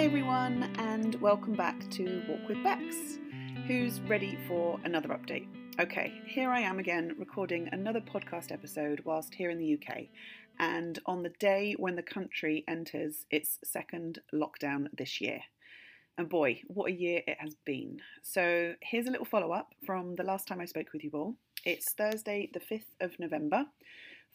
Hi, everyone, and welcome back to Walk with Bex. Who's ready for another update? Okay, here I am again recording another podcast episode whilst here in the UK, and on the day when the country enters its second lockdown this year. And boy, what a year it has been. So, here's a little follow up from the last time I spoke with you all. It's Thursday, the 5th of November.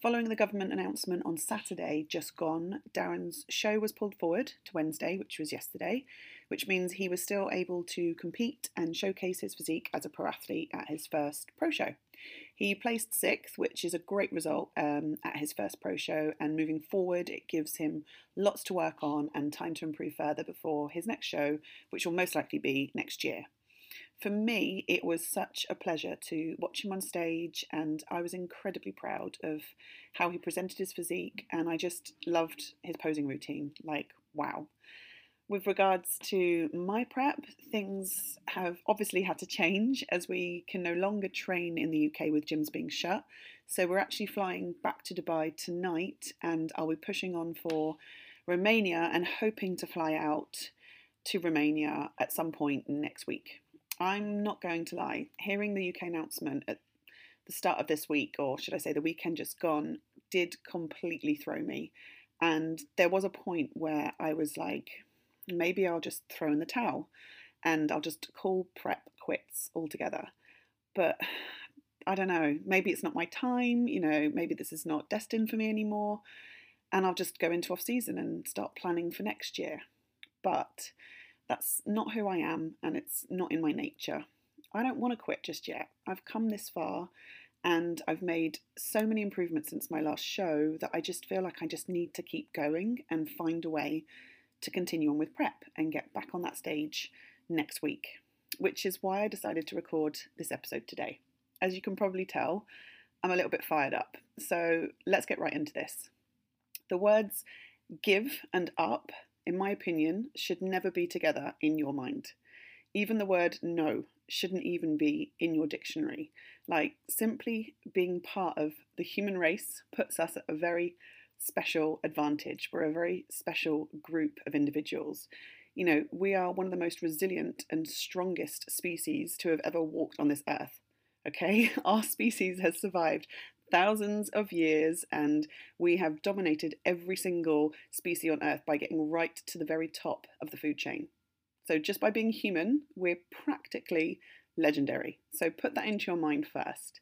Following the government announcement on Saturday, just gone, Darren's show was pulled forward to Wednesday, which was yesterday, which means he was still able to compete and showcase his physique as a pro athlete at his first pro show. He placed sixth, which is a great result um, at his first pro show, and moving forward, it gives him lots to work on and time to improve further before his next show, which will most likely be next year for me, it was such a pleasure to watch him on stage, and I was incredibly proud of how he presented his physique, and I just loved his posing routine. Like, wow. With regards to my prep, things have obviously had to change as we can no longer train in the UK with gyms being shut. So we're actually flying back to Dubai tonight, and I'll be pushing on for Romania and hoping to fly out to Romania at some point next week. I'm not going to lie, hearing the UK announcement at the start of this week, or should I say the weekend just gone, did completely throw me. And there was a point where I was like, maybe I'll just throw in the towel and I'll just call prep quits altogether. But I don't know, maybe it's not my time, you know, maybe this is not destined for me anymore. And I'll just go into off season and start planning for next year. But that's not who I am and it's not in my nature. I don't want to quit just yet. I've come this far and I've made so many improvements since my last show that I just feel like I just need to keep going and find a way to continue on with prep and get back on that stage next week, which is why I decided to record this episode today. As you can probably tell, I'm a little bit fired up. So let's get right into this. The words give and up in my opinion, should never be together in your mind. Even the word no shouldn't even be in your dictionary. Like, simply being part of the human race puts us at a very special advantage. We're a very special group of individuals. You know, we are one of the most resilient and strongest species to have ever walked on this earth. Okay, our species has survived thousands of years, and we have dominated every single species on Earth by getting right to the very top of the food chain. So, just by being human, we're practically legendary. So, put that into your mind first.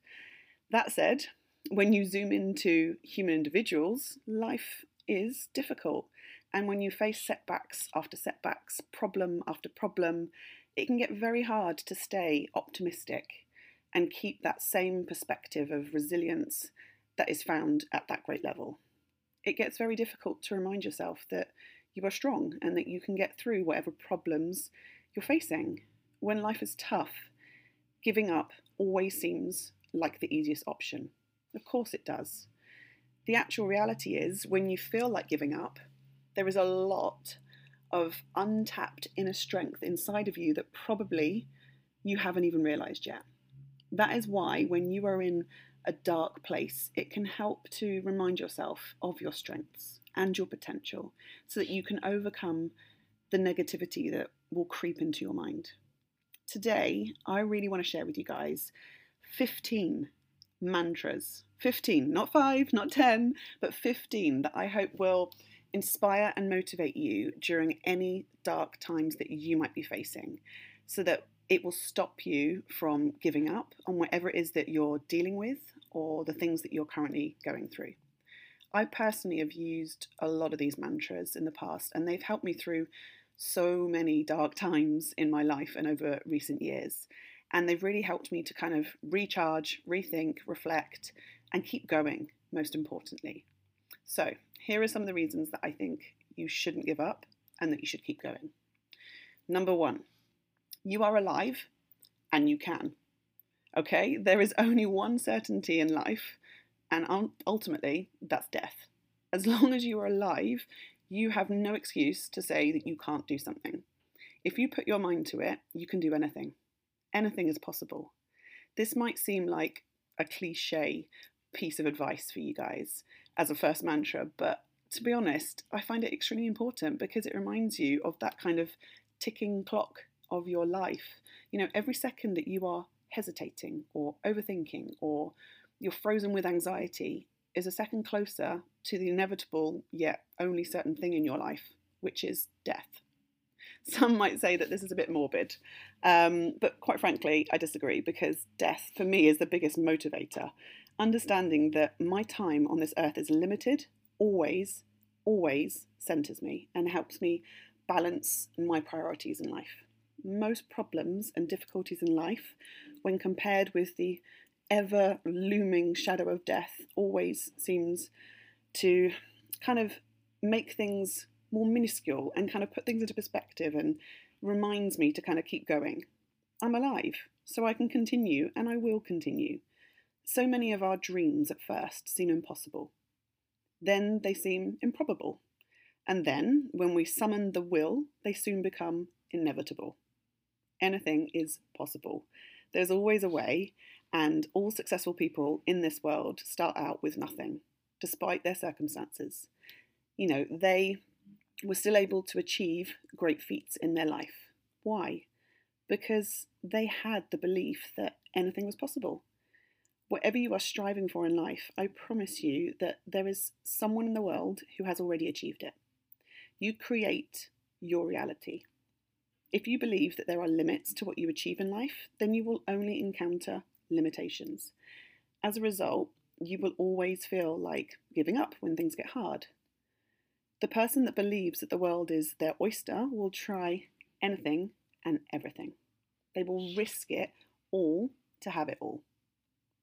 That said, when you zoom into human individuals, life is difficult. And when you face setbacks after setbacks, problem after problem, it can get very hard to stay optimistic and keep that same perspective of resilience that is found at that great level. It gets very difficult to remind yourself that you are strong and that you can get through whatever problems you're facing. When life is tough, giving up always seems like the easiest option. Of course it does. The actual reality is, when you feel like giving up, there is a lot of untapped inner strength inside of you that probably you haven't even realized yet. That is why, when you are in a dark place, it can help to remind yourself of your strengths and your potential so that you can overcome the negativity that will creep into your mind. Today, I really want to share with you guys 15 mantras 15, not five, not 10, but 15 that I hope will inspire and motivate you during any dark times that you might be facing so that it will stop you from giving up on whatever it is that you're dealing with or the things that you're currently going through. I personally have used a lot of these mantras in the past, and they've helped me through so many dark times in my life and over recent years. And they've really helped me to kind of recharge, rethink, reflect, and keep going, most importantly. So, here are some of the reasons that I think you shouldn't give up and that you should keep going. Number one, you are alive and you can. Okay? There is only one certainty in life, and ultimately, that's death. As long as you are alive, you have no excuse to say that you can't do something. If you put your mind to it, you can do anything. Anything is possible. This might seem like a cliche piece of advice for you guys as a first mantra, but to be honest, I find it extremely important because it reminds you of that kind of ticking clock of your life. You know, every second that you are hesitating or overthinking or you're frozen with anxiety is a second closer to the inevitable yet only certain thing in your life, which is death. Some might say that this is a bit morbid, um, but quite frankly, I disagree because death for me is the biggest motivator. Understanding that my time on this earth is limited always, always centres me and helps me balance my priorities in life. Most problems and difficulties in life, when compared with the ever looming shadow of death, always seems to kind of make things more minuscule and kind of put things into perspective and reminds me to kind of keep going. I'm alive, so I can continue and I will continue. So many of our dreams at first seem impossible. Then they seem improbable. And then, when we summon the will, they soon become inevitable. Anything is possible. There's always a way, and all successful people in this world start out with nothing, despite their circumstances. You know, they were still able to achieve great feats in their life. Why? Because they had the belief that anything was possible. Whatever you are striving for in life, I promise you that there is someone in the world who has already achieved it. You create your reality. If you believe that there are limits to what you achieve in life, then you will only encounter limitations. As a result, you will always feel like giving up when things get hard. The person that believes that the world is their oyster will try anything and everything. They will risk it all to have it all.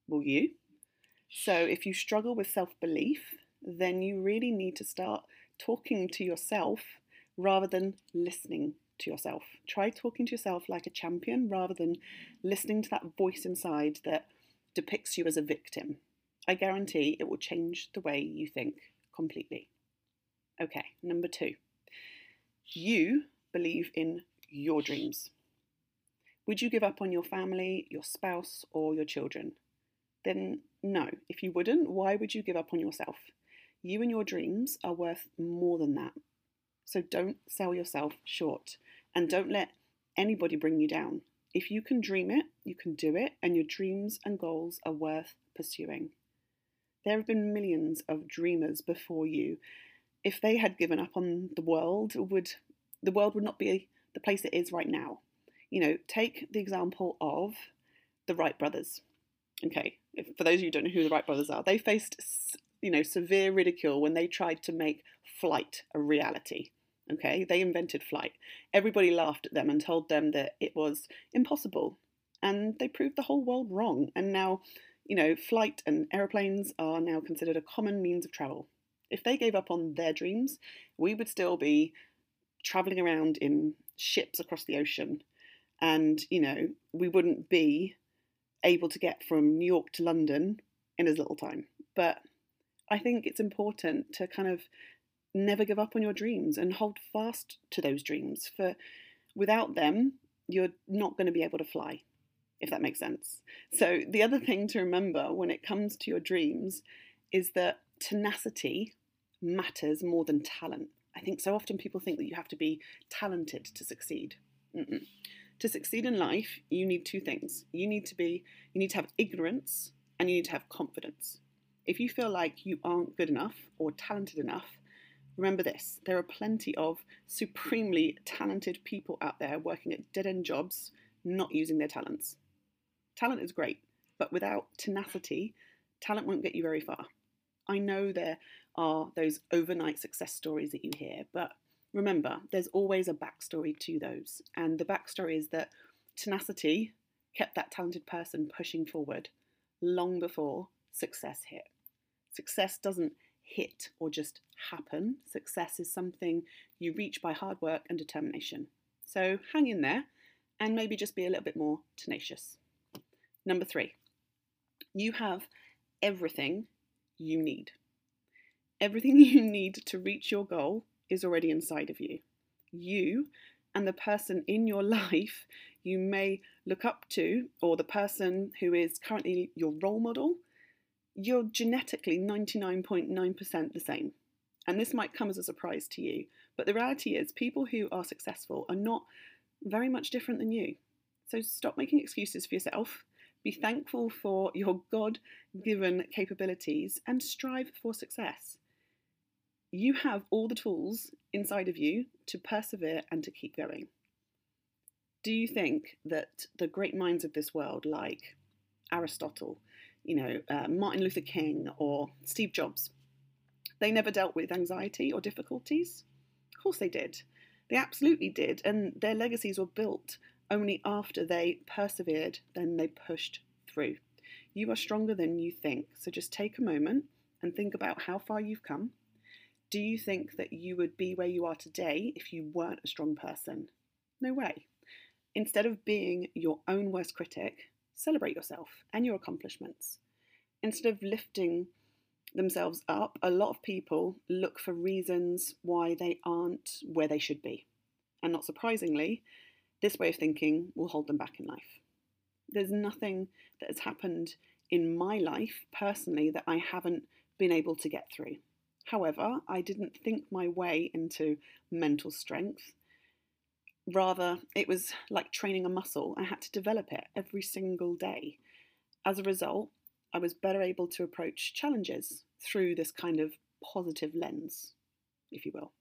Will you? So, if you struggle with self belief, then you really need to start talking to yourself rather than listening to yourself. Try talking to yourself like a champion rather than listening to that voice inside that depicts you as a victim. I guarantee it will change the way you think completely. Okay, number two. You believe in your dreams. Would you give up on your family, your spouse, or your children? Then no. If you wouldn't, why would you give up on yourself? You and your dreams are worth more than that. So don't sell yourself short and don't let anybody bring you down. If you can dream it, you can do it, and your dreams and goals are worth pursuing. There have been millions of dreamers before you. If they had given up on the world, would the world would not be the place it is right now. You know, take the example of the Wright brothers. Okay, if, for those of you who don't know who the Wright brothers are, they faced you know severe ridicule when they tried to make flight a reality. Okay, they invented flight. Everybody laughed at them and told them that it was impossible. And they proved the whole world wrong. And now, you know, flight and aeroplanes are now considered a common means of travel. If they gave up on their dreams, we would still be traveling around in ships across the ocean. And, you know, we wouldn't be able to get from New York to London in as little time. But I think it's important to kind of never give up on your dreams and hold fast to those dreams. For without them, you're not going to be able to fly, if that makes sense. So, the other thing to remember when it comes to your dreams is that tenacity matters more than talent. I think so often people think that you have to be talented to succeed. Mm-mm. To succeed in life, you need two things. You need to be you need to have ignorance and you need to have confidence. If you feel like you aren't good enough or talented enough, Remember this there are plenty of supremely talented people out there working at dead end jobs, not using their talents. Talent is great, but without tenacity, talent won't get you very far. I know there are those overnight success stories that you hear, but remember, there's always a backstory to those. And the backstory is that tenacity kept that talented person pushing forward long before success hit. Success doesn't hit or just happen. Success is something you reach by hard work and determination. So hang in there and maybe just be a little bit more tenacious. Number three, you have everything you need. Everything you need to reach your goal is already inside of you. You and the person in your life you may look up to, or the person who is currently your role model, you're genetically 99.9% the same. And this might come as a surprise to you, but the reality is, people who are successful are not very much different than you. So stop making excuses for yourself, be thankful for your God given capabilities, and strive for success. You have all the tools inside of you to persevere and to keep going. Do you think that the great minds of this world, like Aristotle, you know, uh, Martin Luther King, or Steve Jobs, they never dealt with anxiety or difficulties? Of course they did. They absolutely did, and their legacies were built only after they persevered, then they pushed through. You are stronger than you think, so just take a moment and think about how far you've come. Do you think that you would be where you are today if you weren't a strong person? No way. Instead of being your own worst critic, celebrate yourself and your accomplishments. Instead of lifting themselves up, a lot of people look for reasons why they aren't where they should be. And not surprisingly, this way of thinking will hold them back in life. There's nothing that has happened in my life personally that I haven't been able to get through. However, I didn't think my way into mental strength. Rather, it was like training a muscle. I had to develop it every single day. As a result, I was better able to approach challenges through this kind of positive lens, if you will.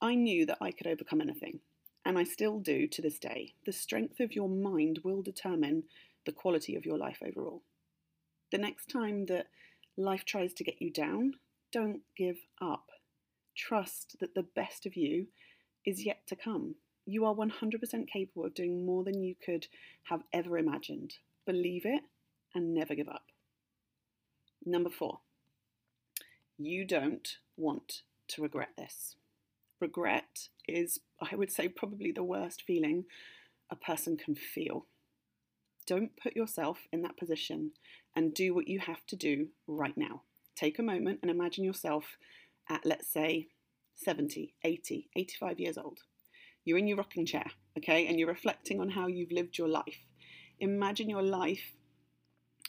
I knew that I could overcome anything, and I still do to this day. The strength of your mind will determine the quality of your life overall. The next time that life tries to get you down, don't give up. Trust that the best of you is yet to come. You are 100% capable of doing more than you could have ever imagined. Believe it and never give up. Number four, you don't want to regret this. Regret is, I would say, probably the worst feeling a person can feel. Don't put yourself in that position and do what you have to do right now. Take a moment and imagine yourself at, let's say, 70, 80, 85 years old. You're in your rocking chair, okay, and you're reflecting on how you've lived your life. Imagine your life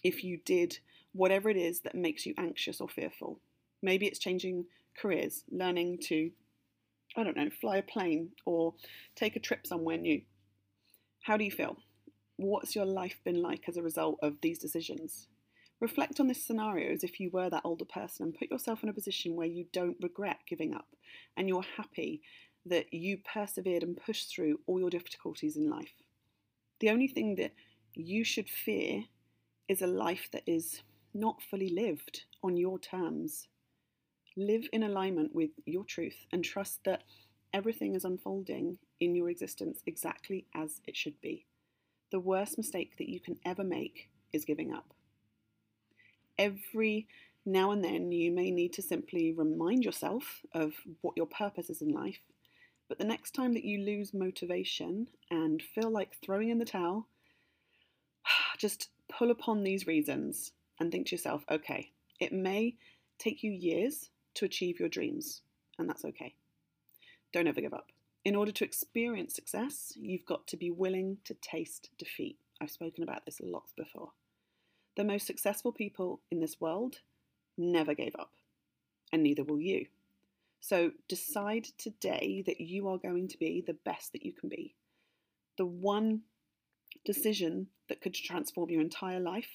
if you did whatever it is that makes you anxious or fearful. Maybe it's changing careers, learning to, I don't know, fly a plane or take a trip somewhere new. How do you feel? What's your life been like as a result of these decisions? Reflect on this scenario as if you were that older person and put yourself in a position where you don't regret giving up and you're happy that you persevered and pushed through all your difficulties in life. The only thing that you should fear is a life that is not fully lived on your terms. Live in alignment with your truth and trust that everything is unfolding in your existence exactly as it should be. The worst mistake that you can ever make is giving up. Every now and then, you may need to simply remind yourself of what your purpose is in life. But the next time that you lose motivation and feel like throwing in the towel, just pull upon these reasons and think to yourself, okay, it may take you years to achieve your dreams, and that's okay. Don't ever give up. In order to experience success, you've got to be willing to taste defeat. I've spoken about this lots before. The most successful people in this world never gave up, and neither will you. So decide today that you are going to be the best that you can be. The one decision that could transform your entire life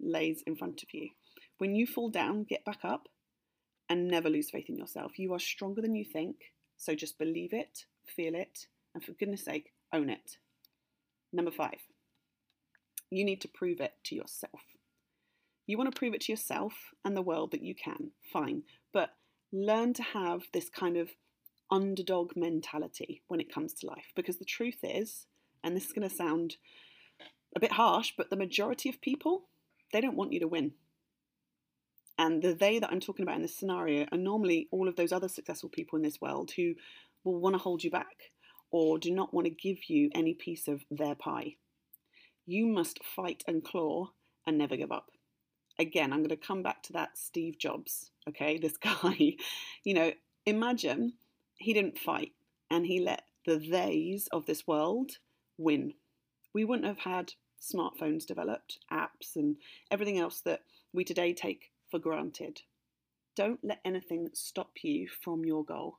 lays in front of you. When you fall down, get back up and never lose faith in yourself. You are stronger than you think, so just believe it, feel it, and for goodness sake, own it. Number five, you need to prove it to yourself. You want to prove it to yourself and the world that you can, fine, but learn to have this kind of underdog mentality when it comes to life because the truth is, and this is going to sound a bit harsh, but the majority of people, they don't want you to win. And the they that I'm talking about in this scenario are normally all of those other successful people in this world who will want to hold you back or do not want to give you any piece of their pie. You must fight and claw and never give up. Again, I'm going to come back to that Steve Jobs, okay? This guy, you know, imagine he didn't fight and he let the theys of this world win. We wouldn't have had smartphones developed, apps, and everything else that we today take for granted. Don't let anything stop you from your goal.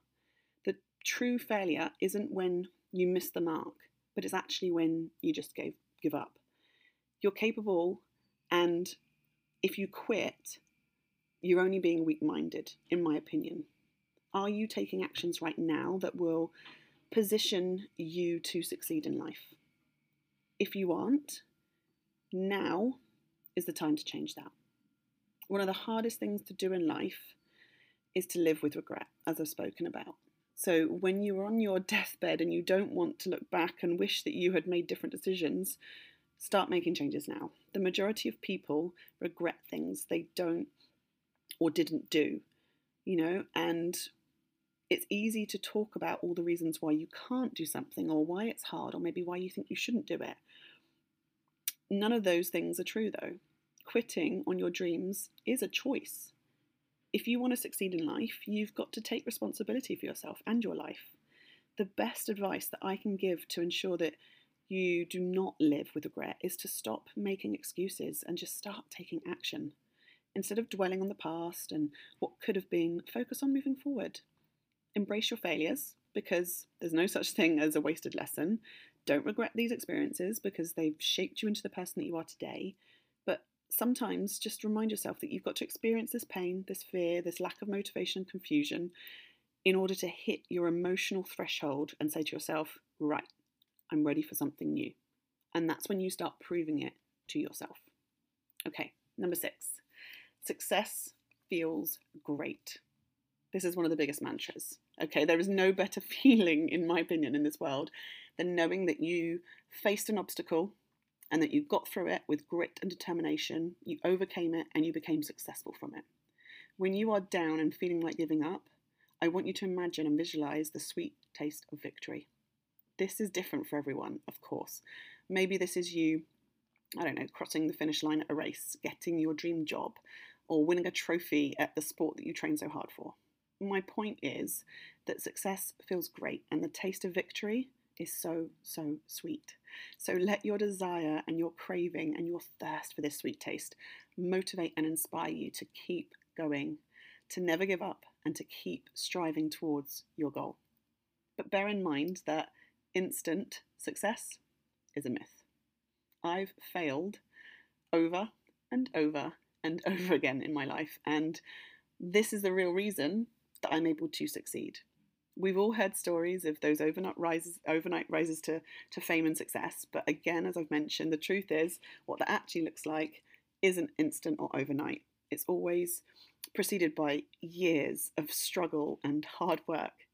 The true failure isn't when you miss the mark, but it's actually when you just gave, give up. You're capable, and if you quit, you're only being weak minded, in my opinion. Are you taking actions right now that will position you to succeed in life? If you aren't, now is the time to change that. One of the hardest things to do in life is to live with regret, as I've spoken about. So, when you're on your deathbed and you don't want to look back and wish that you had made different decisions, start making changes now. The majority of people regret things they don't or didn't do, you know, and it's easy to talk about all the reasons why you can't do something or why it's hard or maybe why you think you shouldn't do it. None of those things are true though. Quitting on your dreams is a choice. If you want to succeed in life, you've got to take responsibility for yourself and your life. The best advice that I can give to ensure that you do not live with regret is to stop making excuses and just start taking action. Instead of dwelling on the past and what could have been, focus on moving forward. Embrace your failures because there's no such thing as a wasted lesson. Don't regret these experiences because they've shaped you into the person that you are today. But sometimes just remind yourself that you've got to experience this pain, this fear, this lack of motivation and confusion in order to hit your emotional threshold and say to yourself, right, I'm ready for something new. And that's when you start proving it to yourself. Okay, number six success feels great. This is one of the biggest mantras. Okay, there is no better feeling, in my opinion, in this world than knowing that you faced an obstacle and that you got through it with grit and determination, you overcame it, and you became successful from it. When you are down and feeling like giving up, I want you to imagine and visualize the sweet taste of victory. This is different for everyone, of course. Maybe this is you, I don't know, crossing the finish line at a race, getting your dream job, or winning a trophy at the sport that you train so hard for. My point is that success feels great and the taste of victory is so, so sweet. So let your desire and your craving and your thirst for this sweet taste motivate and inspire you to keep going, to never give up, and to keep striving towards your goal. But bear in mind that instant success is a myth. I've failed over and over and over again in my life, and this is the real reason that I'm able to succeed. We've all heard stories of those overnight rises, overnight rises to, to fame and success, but again, as I've mentioned, the truth is what that actually looks like isn't instant or overnight. It's always preceded by years of struggle and hard work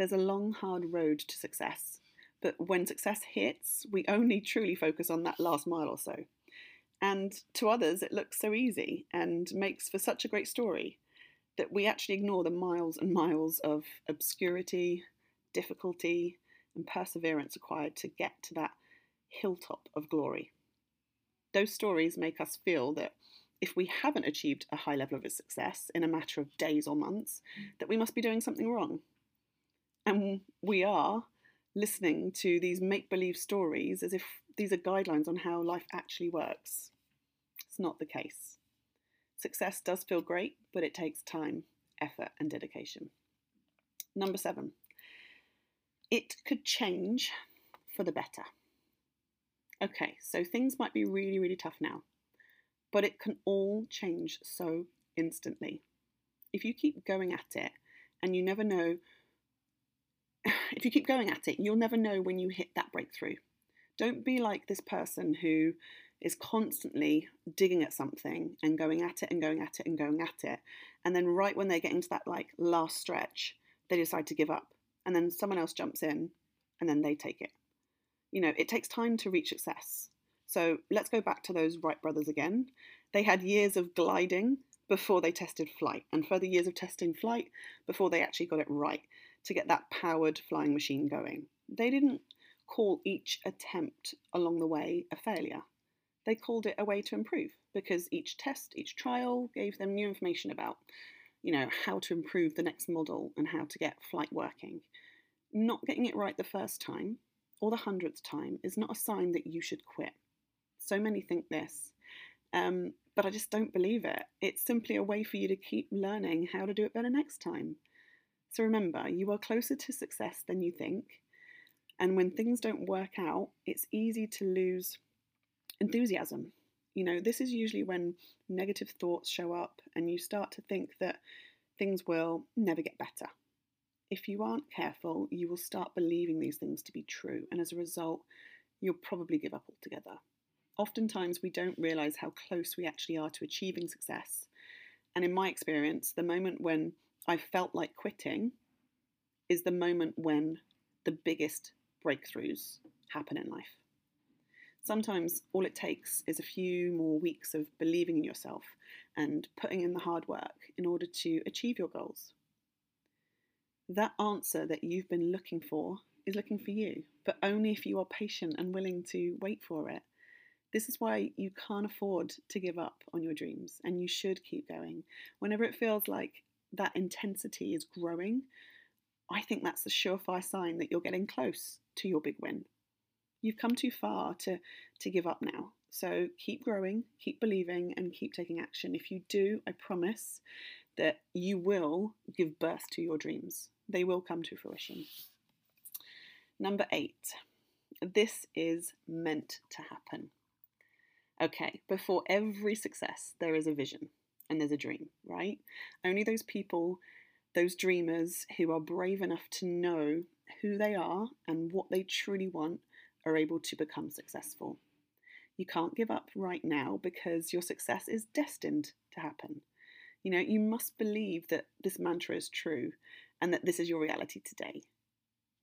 there's a long, hard road to success, but when success hits, we only truly focus on that last mile or so. And to others, it looks so easy and makes for such a great story that we actually ignore the miles and miles of obscurity, difficulty, and perseverance required to get to that hilltop of glory. Those stories make us feel that if we haven't achieved a high level of success in a matter of days or months, mm. that we must be doing something wrong and we are listening to these make believe stories as if these are guidelines on how life actually works. It's not the case. Success does feel great, but it takes time, effort, and dedication. Number seven, it could change for the better. Okay, so things might be really, really tough now, but it can all change so instantly. If you keep going at it and you never know if you keep going at it, you'll never know when you hit that breakthrough. Don't be like this person who is constantly digging at something and going at it and going at it and going at it. And then right when they get into that like last stretch, they decide to give up. And then someone else jumps in and then they take it. You know, it takes time to reach success. So let's go back to those Wright brothers again. They had years of gliding before they tested flight, and further years of testing flight before they actually got it right to get that powered flying machine going. They didn't call each attempt along the way a failure. They called it a way to improve because each test, each trial gave them new information about, you know, how to improve the next model and how to get flight working. Not getting it right the first time or the hundredth time is not a sign that you should quit. So many think this. Um, but I just don't believe it. It's simply a way for you to keep learning how to do it better next time. So remember, you are closer to success than you think. And when things don't work out, it's easy to lose enthusiasm. You know, this is usually when negative thoughts show up and you start to think that things will never get better. If you aren't careful, you will start believing these things to be true, and as a result, you'll probably give up altogether. Oftentimes, we don't realize how close we actually are to achieving success. And in my experience, the moment when I felt like quitting is the moment when the biggest breakthroughs happen in life. Sometimes all it takes is a few more weeks of believing in yourself and putting in the hard work in order to achieve your goals. That answer that you've been looking for is looking for you, but only if you are patient and willing to wait for it. This is why you can't afford to give up on your dreams and you should keep going. Whenever it feels like that intensity is growing, I think that's the surefire sign that you're getting close to your big win. You've come too far to, to give up now. So keep growing, keep believing, and keep taking action. If you do, I promise that you will give birth to your dreams. They will come to fruition. Number eight, this is meant to happen. Okay, before every success, there is a vision and there's a dream, right? Only those people, those dreamers who are brave enough to know who they are and what they truly want are able to become successful. You can't give up right now because your success is destined to happen. You know, you must believe that this mantra is true and that this is your reality today.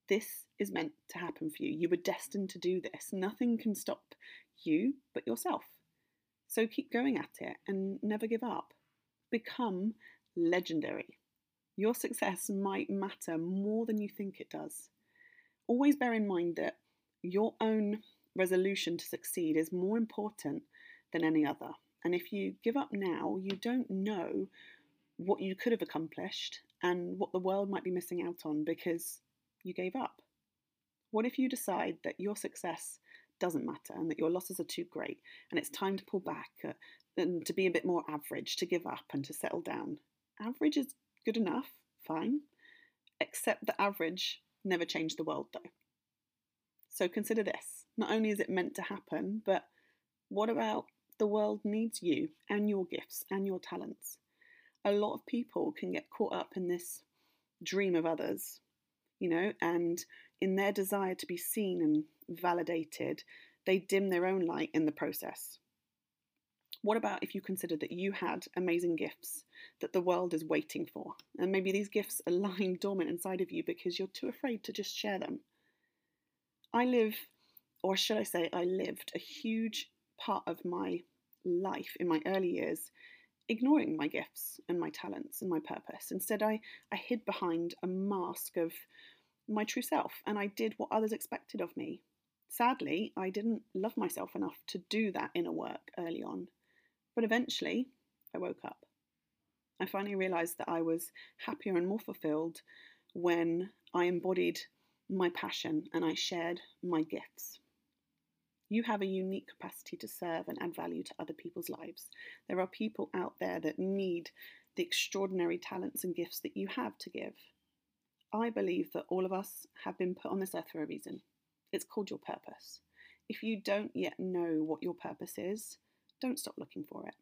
This is meant to happen for you. You were destined to do this. Nothing can stop you but yourself. So keep going at it and never give up. Become legendary. Your success might matter more than you think it does. Always bear in mind that your own resolution to succeed is more important than any other. And if you give up now, you don't know what you could have accomplished and what the world might be missing out on because you gave up. What if you decide that your success doesn't matter and that your losses are too great and it's time to pull back uh, and to be a bit more average, to give up and to settle down? Average is good enough, fine, except that average never changed the world though. So consider this. Not only is it meant to happen, but what about the world needs you and your gifts and your talents? A lot of people can get caught up in this dream of others, you know, and in their desire to be seen and validated, they dim their own light in the process. What about if you consider that you had amazing gifts that the world is waiting for, and maybe these gifts are lying dormant inside of you because you're too afraid to just share them? I live, or should I say, I lived a huge part of my life in my early years ignoring my gifts and my talents and my purpose. Instead, I, I hid behind a mask of my true self and I did what others expected of me. Sadly, I didn't love myself enough to do that inner work early on. But eventually, I woke up. I finally realised that I was happier and more fulfilled when I embodied my passion and I shared my gifts. You have a unique capacity to serve and add value to other people's lives. There are people out there that need the extraordinary talents and gifts that you have to give. I believe that all of us have been put on this earth for a reason. It's called your purpose. If you don't yet know what your purpose is, don't stop looking for it.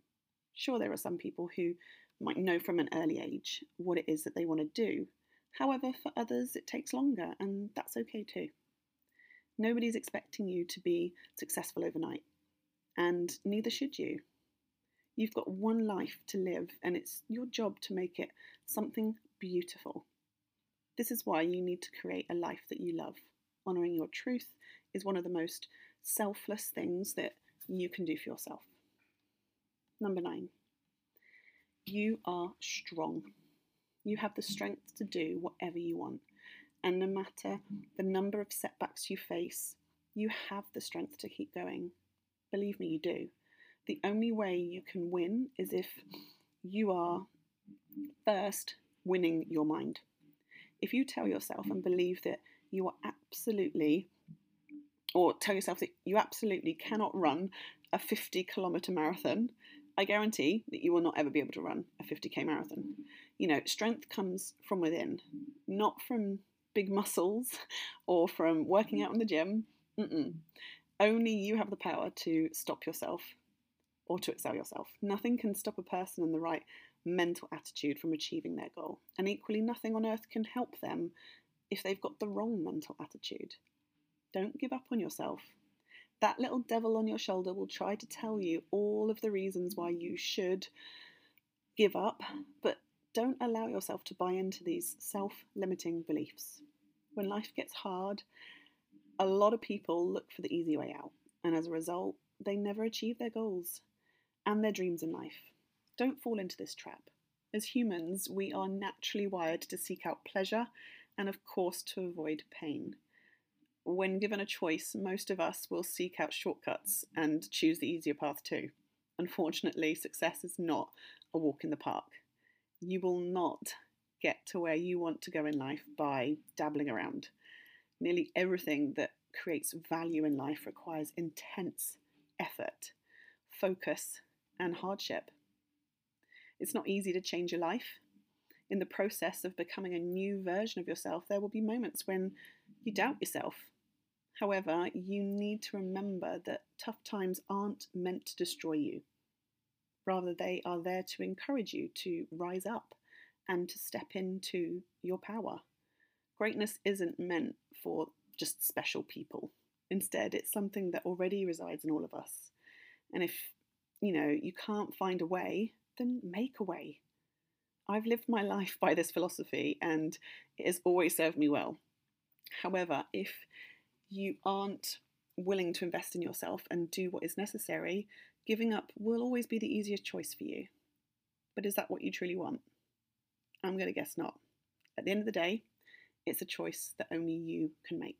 Sure, there are some people who might know from an early age what it is that they want to do, However, for others, it takes longer, and that's okay too. Nobody's expecting you to be successful overnight, and neither should you. You've got one life to live, and it's your job to make it something beautiful. This is why you need to create a life that you love. Honouring your truth is one of the most selfless things that you can do for yourself. Number nine, you are strong. You have the strength to do whatever you want. And no matter the number of setbacks you face, you have the strength to keep going. Believe me, you do. The only way you can win is if you are first winning your mind. If you tell yourself and believe that you are absolutely, or tell yourself that you absolutely cannot run a 50 kilometre marathon, I guarantee that you will not ever be able to run a 50k marathon. You know, strength comes from within, not from big muscles or from working out in the gym. Mm-mm. Only you have the power to stop yourself or to excel yourself. Nothing can stop a person in the right mental attitude from achieving their goal. And equally, nothing on earth can help them if they've got the wrong mental attitude. Don't give up on yourself. That little devil on your shoulder will try to tell you all of the reasons why you should give up, but don't allow yourself to buy into these self limiting beliefs. When life gets hard, a lot of people look for the easy way out, and as a result, they never achieve their goals and their dreams in life. Don't fall into this trap. As humans, we are naturally wired to seek out pleasure and, of course, to avoid pain. When given a choice, most of us will seek out shortcuts and choose the easier path too. Unfortunately, success is not a walk in the park. You will not get to where you want to go in life by dabbling around. Nearly everything that creates value in life requires intense effort, focus, and hardship. It's not easy to change your life. In the process of becoming a new version of yourself, there will be moments when you doubt yourself. However, you need to remember that tough times aren't meant to destroy you. Rather, they are there to encourage you to rise up and to step into your power. Greatness isn't meant for just special people. Instead, it's something that already resides in all of us. And if, you know, you can't find a way, then make a way. I've lived my life by this philosophy and it has always served me well. However, if you aren't willing to invest in yourself and do what is necessary, giving up will always be the easiest choice for you. But is that what you truly want? I'm going to guess not. At the end of the day, it's a choice that only you can make.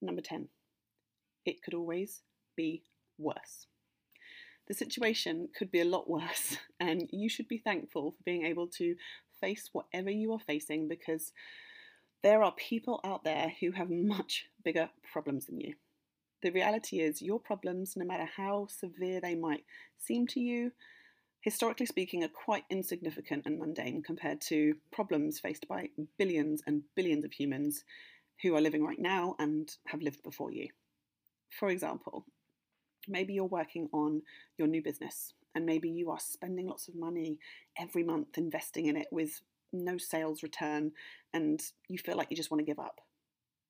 Number 10. It could always be worse. The situation could be a lot worse, and you should be thankful for being able to face whatever you are facing because there are people out there who have much bigger problems than you. The reality is, your problems, no matter how severe they might seem to you, historically speaking, are quite insignificant and mundane compared to problems faced by billions and billions of humans who are living right now and have lived before you. For example, maybe you're working on your new business and maybe you are spending lots of money every month investing in it with no sales return and you feel like you just want to give up.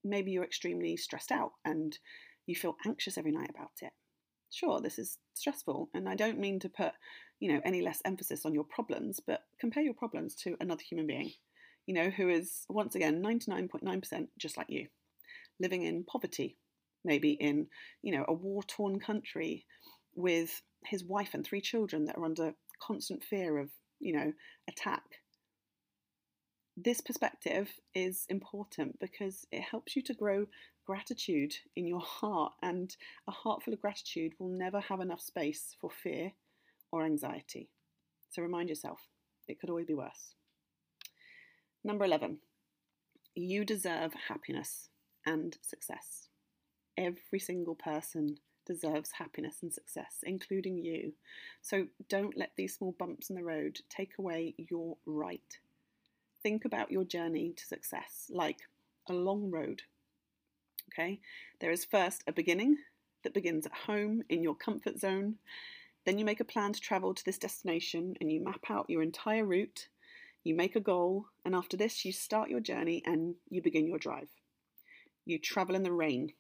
Maybe you're extremely stressed out and you feel anxious every night about it. Sure, this is stressful, and I don't mean to put, you know, any less emphasis on your problems, but compare your problems to another human being, you know, who is once again 99.9% just like you, living in poverty, maybe in, you know, a war-torn country with his wife and three children that are under constant fear of, you know, attack this perspective is important because it helps you to grow gratitude in your heart, and a heart full of gratitude will never have enough space for fear or anxiety. So remind yourself, it could always be worse. Number 11, you deserve happiness and success. Every single person deserves happiness and success, including you. So don't let these small bumps in the road take away your right think about your journey to success like a long road. Okay, there is first a beginning that begins at home in your comfort zone. Then you make a plan to travel to this destination and you map out your entire route. You make a goal, and after this, you start your journey and you begin your drive. You travel in the rain,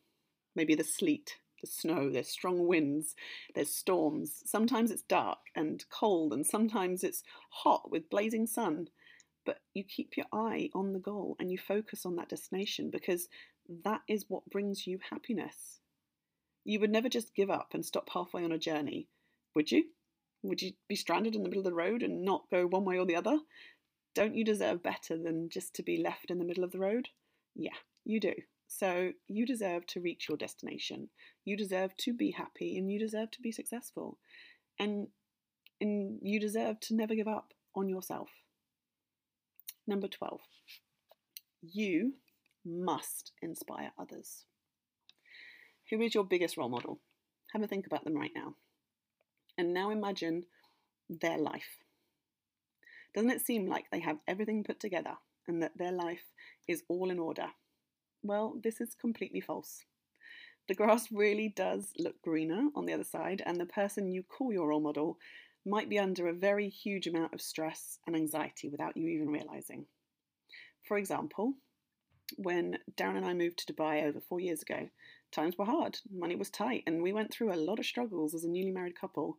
maybe the sleet, the snow, there's strong winds, there's storms. Sometimes it's dark and cold, and sometimes it's hot with blazing sun but you keep your eye on the goal and you focus on that destination because that is what brings you happiness. You would never just give up and stop halfway on a journey, would you? Would you be stranded in the middle of the road and not go one way or the other? Don't you deserve better than just to be left in the middle of the road? Yeah, you do. So you deserve to reach your destination. You deserve to be happy and you deserve to be successful. And and you deserve to never give up on yourself. Number 12, you must inspire others. Who is your biggest role model? Have a think about them right now. And now imagine their life. Doesn't it seem like they have everything put together and that their life is all in order? Well, this is completely false. The grass really does look greener on the other side, and the person you call your role model might be under a very huge amount of stress and anxiety without you even realizing. For example, when Darren and I moved to Dubai over four years ago, times were hard, money was tight, and we went through a lot of struggles as a newly married couple.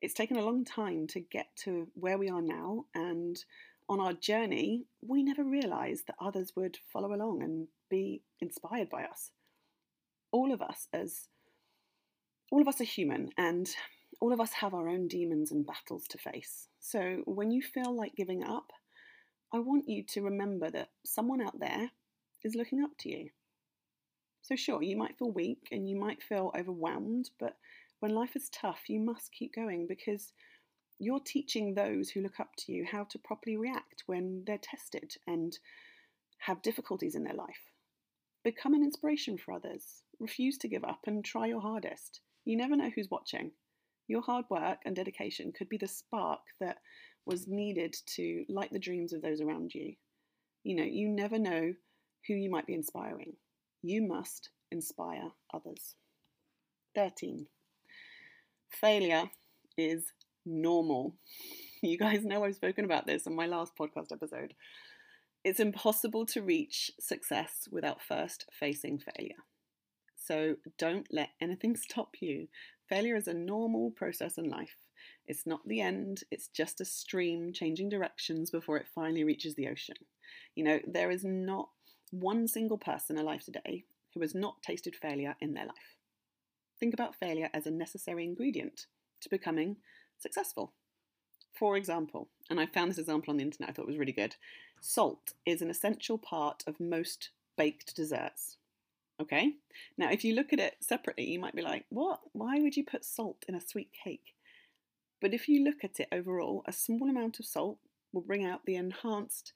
It's taken a long time to get to where we are now, and on our journey, we never realised that others would follow along and be inspired by us. All of us as all of us are human and all of us have our own demons and battles to face. So when you feel like giving up, I want you to remember that someone out there is looking up to you. So, sure, you might feel weak and you might feel overwhelmed, but when life is tough, you must keep going because you're teaching those who look up to you how to properly react when they're tested and have difficulties in their life. Become an inspiration for others. Refuse to give up and try your hardest. You never know who's watching. Your hard work and dedication could be the spark that was needed to light the dreams of those around you. You know, you never know who you might be inspiring. You must inspire others. 13. Failure is normal. You guys know I've spoken about this in my last podcast episode. It's impossible to reach success without first facing failure. So don't let anything stop you. Failure is a normal process in life. It's not the end, it's just a stream changing directions before it finally reaches the ocean. You know, there is not one single person alive today who has not tasted failure in their life. Think about failure as a necessary ingredient to becoming successful. For example, and I found this example on the internet, I thought it was really good salt is an essential part of most baked desserts. Okay? Now, if you look at it separately, you might be like, what? Why would you put salt in a sweet cake? But if you look at it overall, a small amount of salt will bring out the enhanced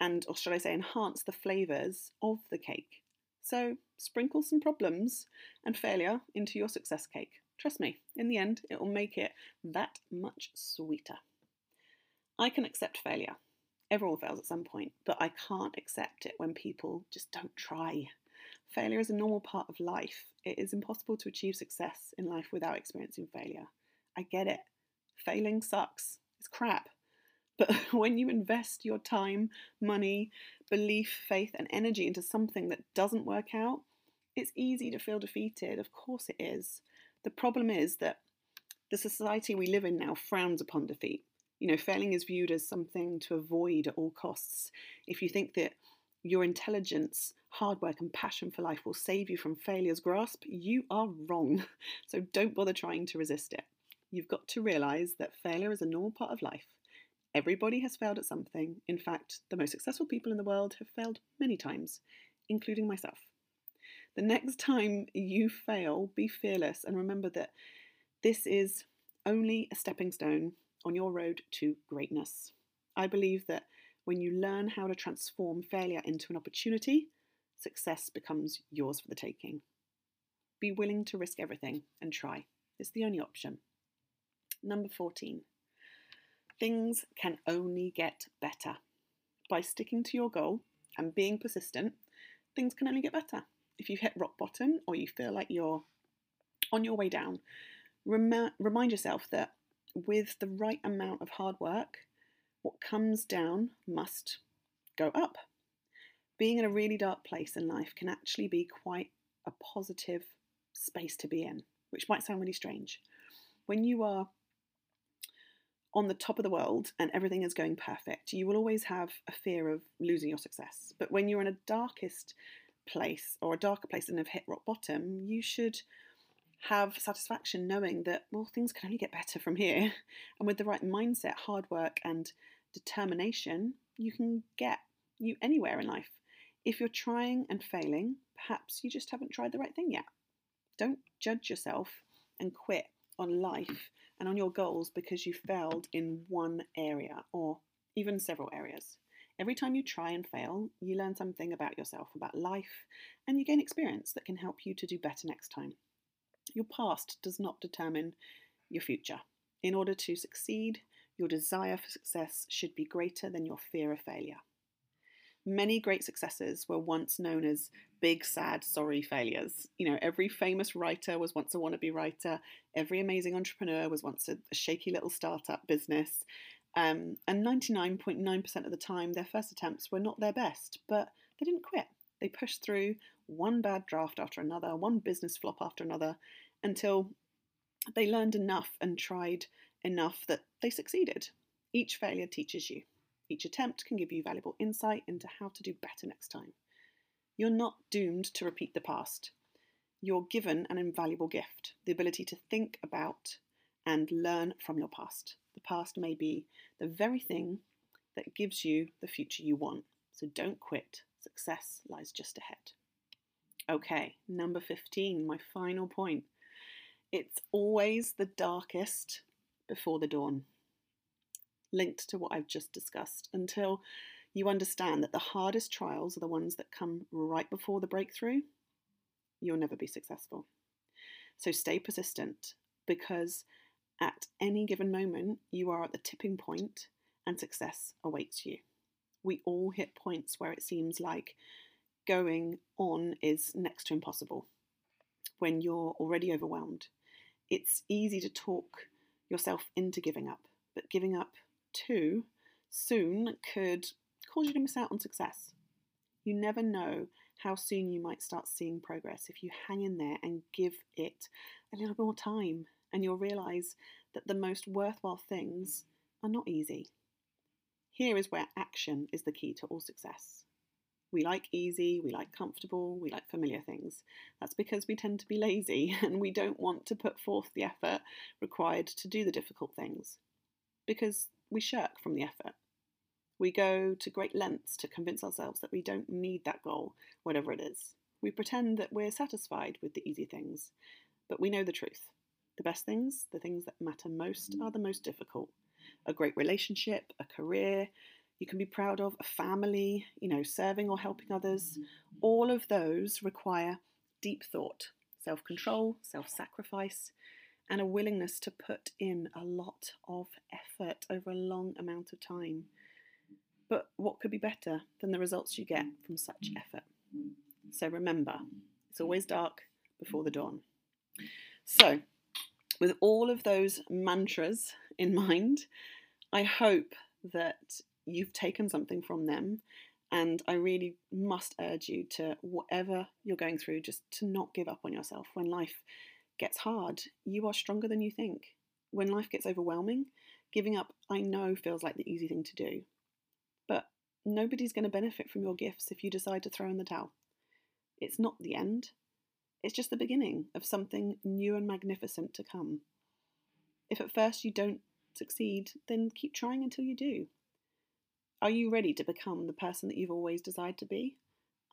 and, or should I say, enhance the flavours of the cake. So sprinkle some problems and failure into your success cake. Trust me, in the end, it will make it that much sweeter. I can accept failure. Everyone fails at some point, but I can't accept it when people just don't try. Failure is a normal part of life. It is impossible to achieve success in life without experiencing failure. I get it. Failing sucks. It's crap. But when you invest your time, money, belief, faith, and energy into something that doesn't work out, it's easy to feel defeated. Of course, it is. The problem is that the society we live in now frowns upon defeat. You know, failing is viewed as something to avoid at all costs. If you think that your intelligence, hard work, and passion for life will save you from failure's grasp, you are wrong. So don't bother trying to resist it. You've got to realise that failure is a normal part of life Everybody has failed at something. In fact, the most successful people in the world have failed many times, including myself. The next time you fail, be fearless and remember that this is only a stepping stone on your road to greatness. I believe that when you learn how to transform failure into an opportunity, success becomes yours for the taking. Be willing to risk everything and try. It's the only option. Number 14 things can only get better. By sticking to your goal and being persistent, things can only get better. If you've hit rock bottom or you feel like you're on your way down, rem- remind yourself that with the right amount of hard work, what comes down must go up. Being in a really dark place in life can actually be quite a positive space to be in, which might sound really strange. When you are on the top of the world and everything is going perfect, you will always have a fear of losing your success. But when you're in a darkest place or a darker place and have hit rock bottom, you should have satisfaction knowing that, well, things can only get better from here. And with the right mindset, hard work, and determination, you can get you anywhere in life. If you're trying and failing, perhaps you just haven't tried the right thing yet. Don't judge yourself and quit on life and on your goals because you failed in one area or even several areas. Every time you try and fail, you learn something about yourself, about life, and you gain experience that can help you to do better next time. Your past does not determine your future. In order to succeed, your desire for success should be greater than your fear of failure. Many great successes were once known as big, sad, sorry failures. You know, every famous writer was once a wannabe writer, every amazing entrepreneur was once a, shaky little startup business. Um, and 99.9% of the time, their first attempts were not their best, but they didn't quit. They pushed through one bad draft after another, one business flop after another, until they learned enough and tried enough that they succeeded. Each failure teaches you. Each attempt can give you valuable insight into how to do better next time. You're not doomed to repeat the past. You're given an invaluable gift the ability to think about and learn from your past. The past may be the very thing that gives you the future you want. So don't quit. Success lies just ahead. Okay, number 15, my final point. It's always the darkest before the dawn. Linked to what I've just discussed until you understand that the hardest trials are the ones that come right before the breakthrough, you'll never be successful. So stay persistent because at any given moment, you are at the tipping point and success awaits you. We all hit points where it seems like going on is next to impossible when you're already overwhelmed. It's easy to talk yourself into giving up, but giving up too soon could cause you to miss out on success. You never know how soon you might start seeing progress if you hang in there and give it a little more time, and you'll realize that the most worthwhile things are not easy. Here is where action is the key to all success. We like easy, we like comfortable, we like familiar things. That's because we tend to be lazy and we don't want to put forth the effort required to do the difficult things because we shirk from the effort. We go to great lengths to convince ourselves that we don't need that goal, whatever it is. We pretend that we're satisfied with the easy things, but we know the truth. The best things, the things that matter most, are mm. the most difficult. A great relationship, a career, you can be proud of, a family, you know, serving or helping others. Mm. All of those require deep thought, self control, self sacrifice, and a willingness to put in a lot of effort over a long amount of time. But what could be better than the results you get from such effort? So remember, it's always dark before the dawn. So, with all of those mantras in mind, I hope that you've taken something from them. And I really must urge you to, whatever you're going through, just to not give up on yourself. When life gets hard, you are stronger than you think. When life gets overwhelming, giving up, I know, feels like the easy thing to do. But nobody's going to benefit from your gifts if you decide to throw in the towel. It's not the end, it's just the beginning of something new and magnificent to come. If at first you don't succeed, then keep trying until you do. Are you ready to become the person that you've always desired to be?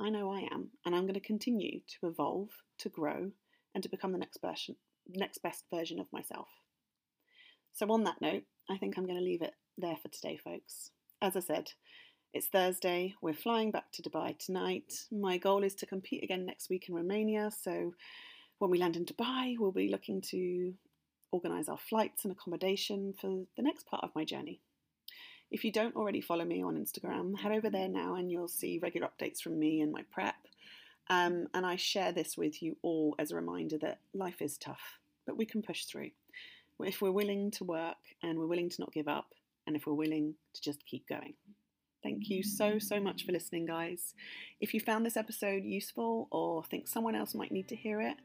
I know I am, and I'm going to continue to evolve, to grow, and to become the next, version, next best version of myself. So, on that note, I think I'm going to leave it there for today, folks. As I said, it's Thursday, we're flying back to Dubai tonight. My goal is to compete again next week in Romania, so when we land in Dubai, we'll be looking to organise our flights and accommodation for the next part of my journey. If you don't already follow me on Instagram, head over there now and you'll see regular updates from me and my prep. Um, and I share this with you all as a reminder that life is tough, but we can push through. If we're willing to work and we're willing to not give up, and if we're willing to just keep going. Thank you so, so much for listening, guys. If you found this episode useful or think someone else might need to hear it,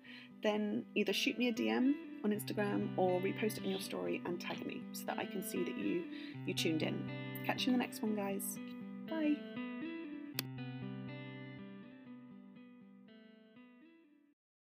then either shoot me a DM on Instagram or repost it in your story and tag me so that I can see that you you tuned in. Catch you in the next one, guys. Bye.